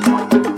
point.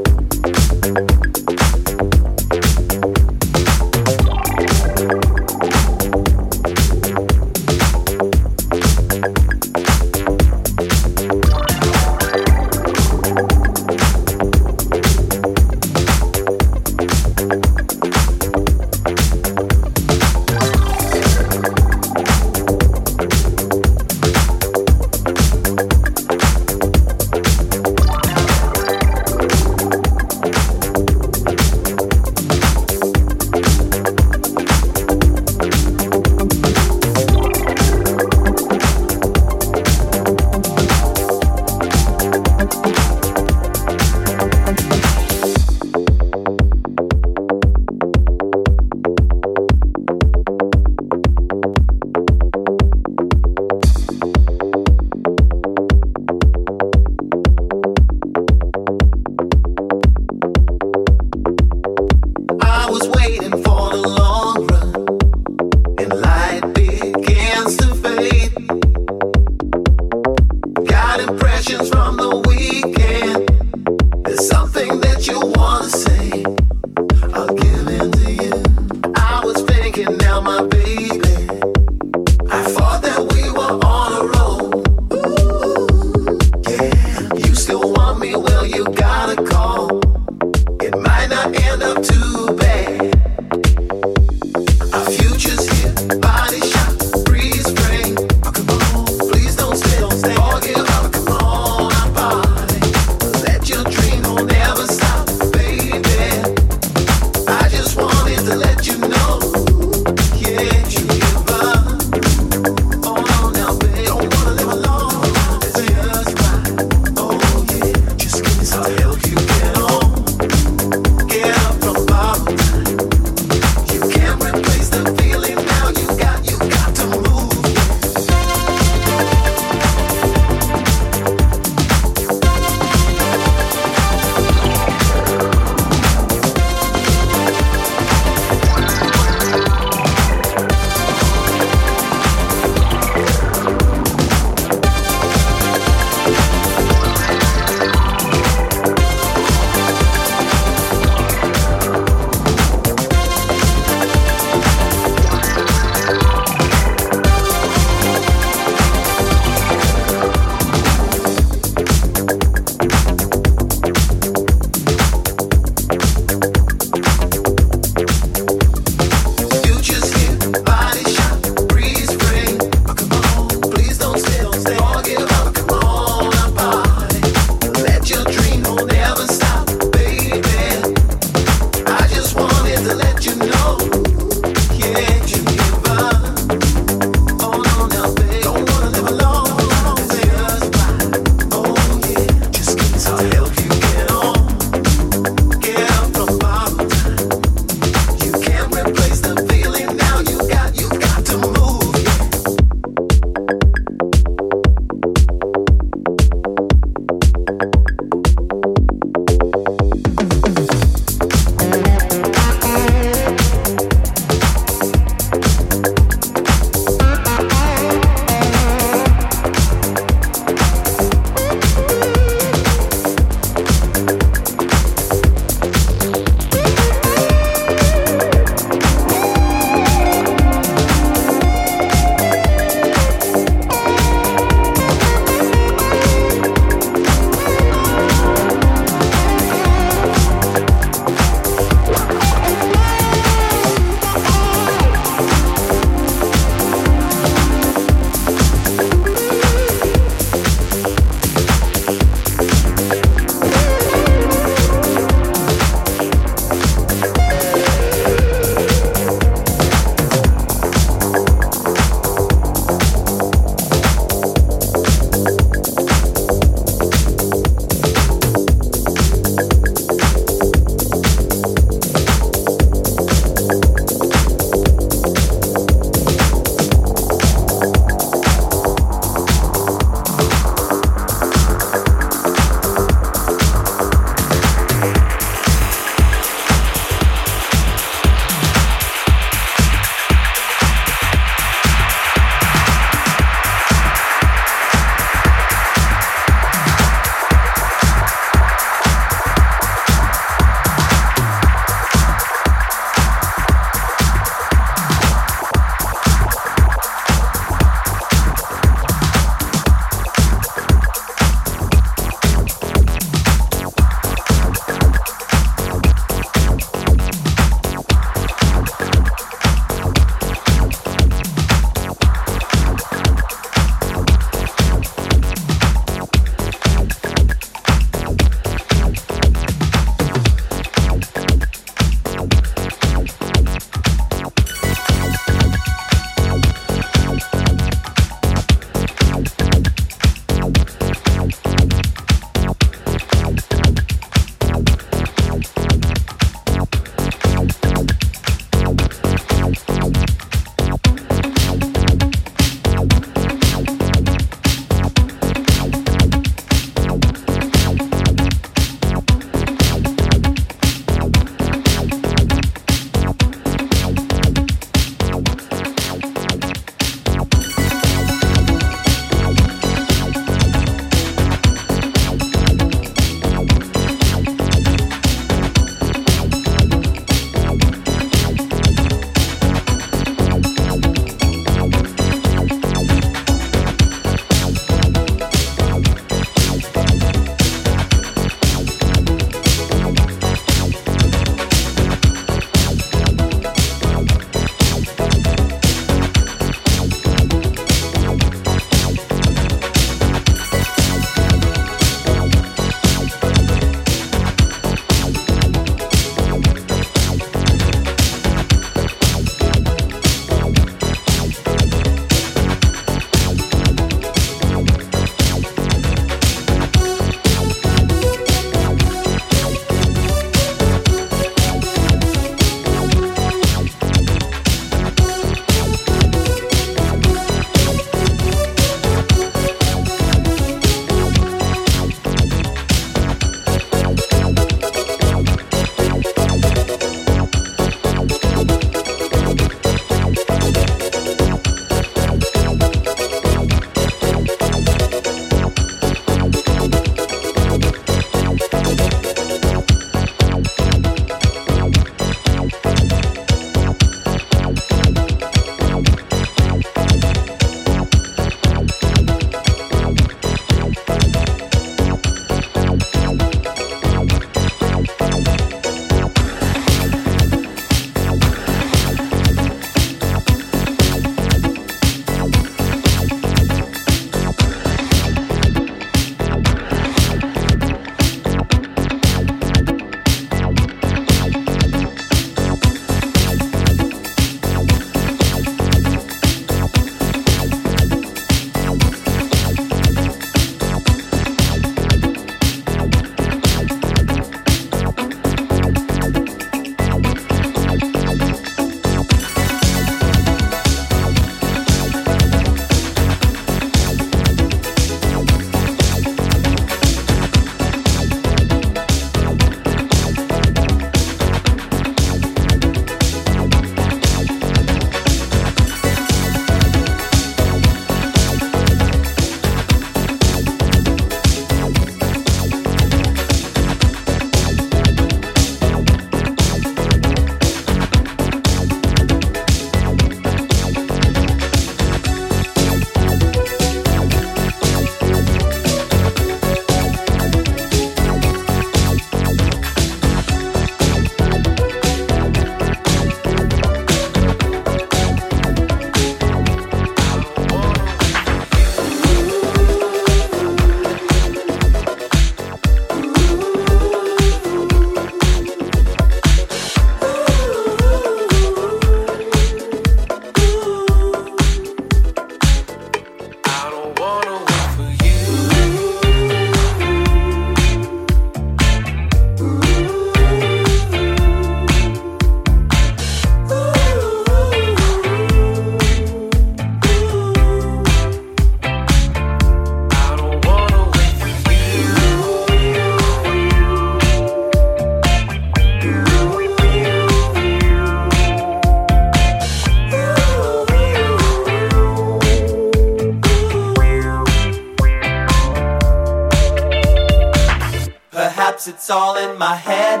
all in my head.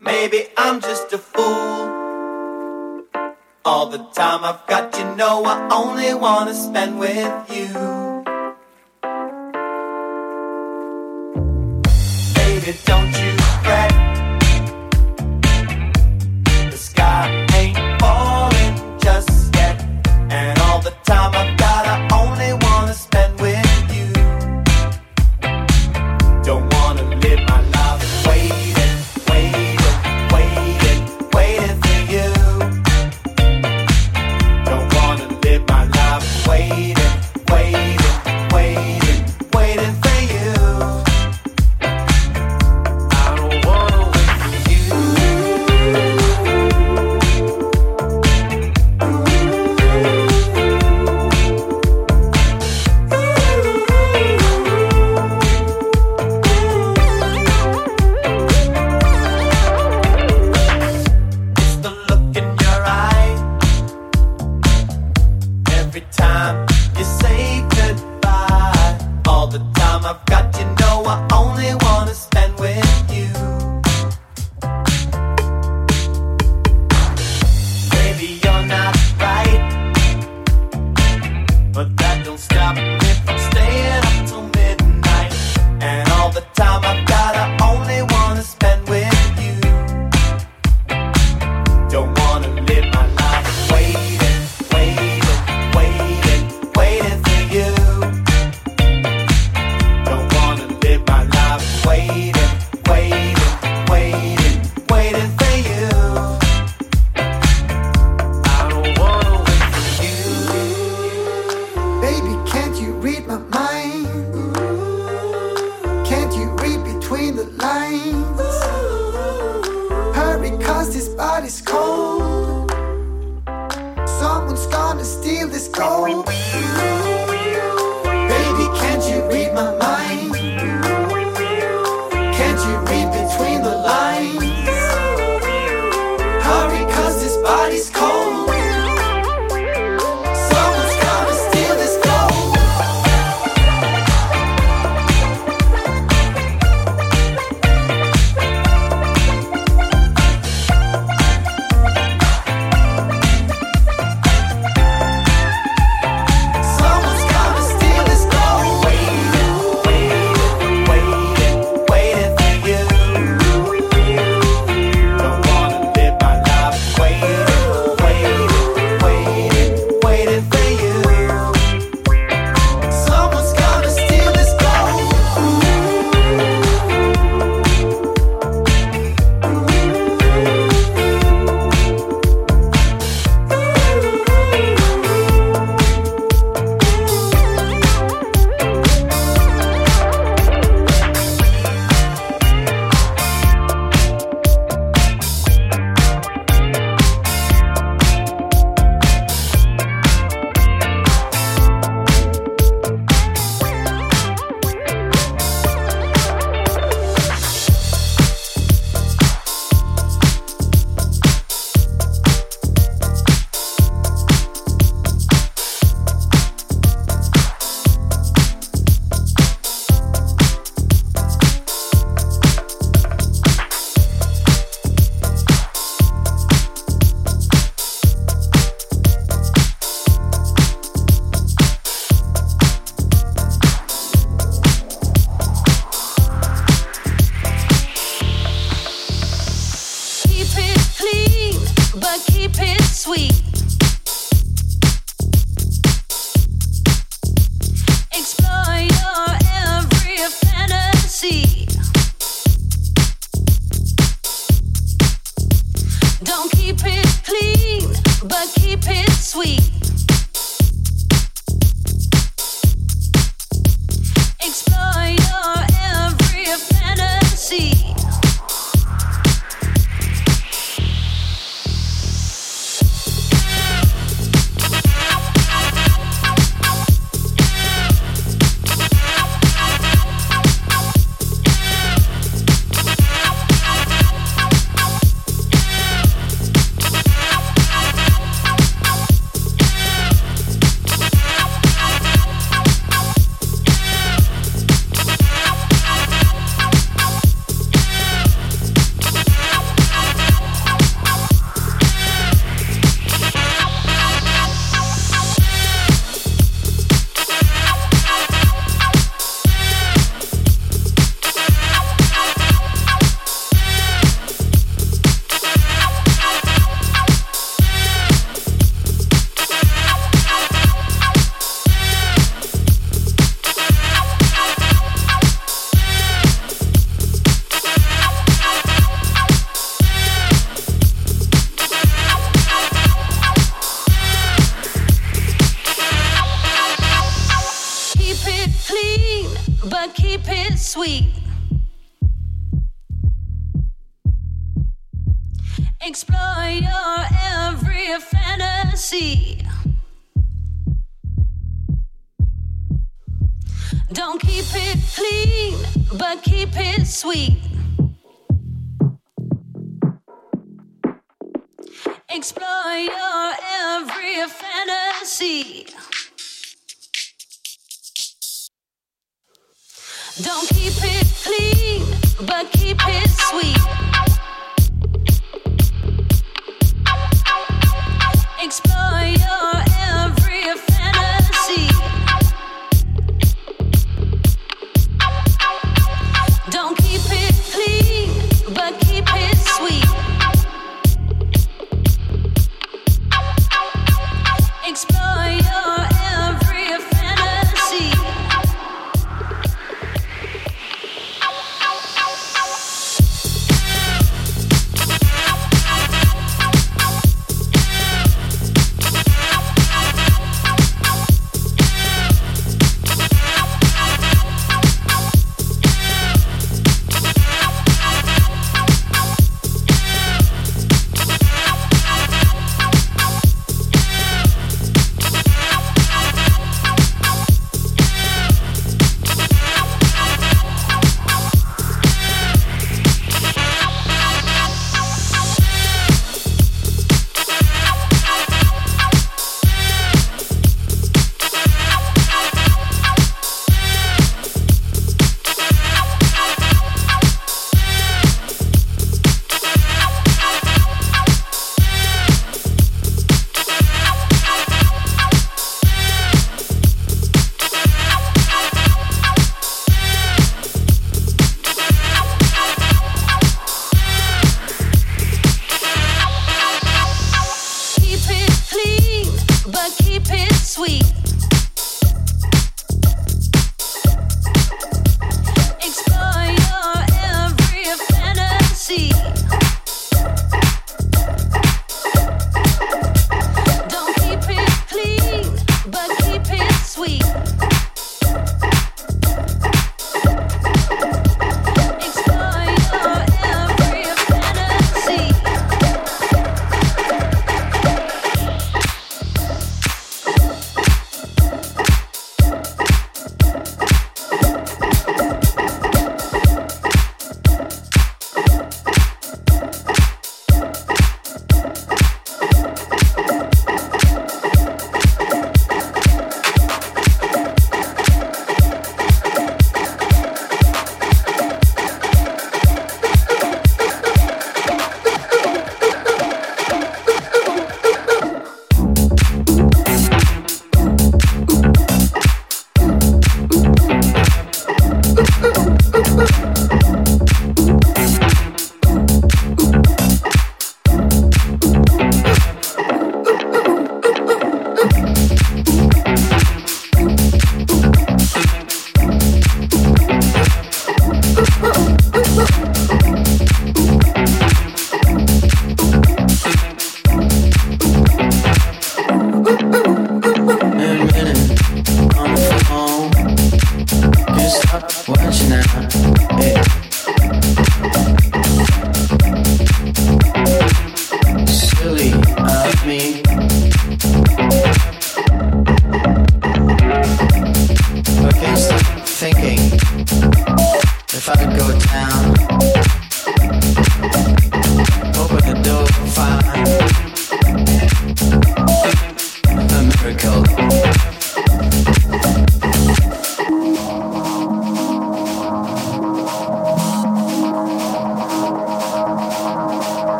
Maybe I'm just a fool. All the time I've got, you know, I only wanna spend with you. Baby, don't you?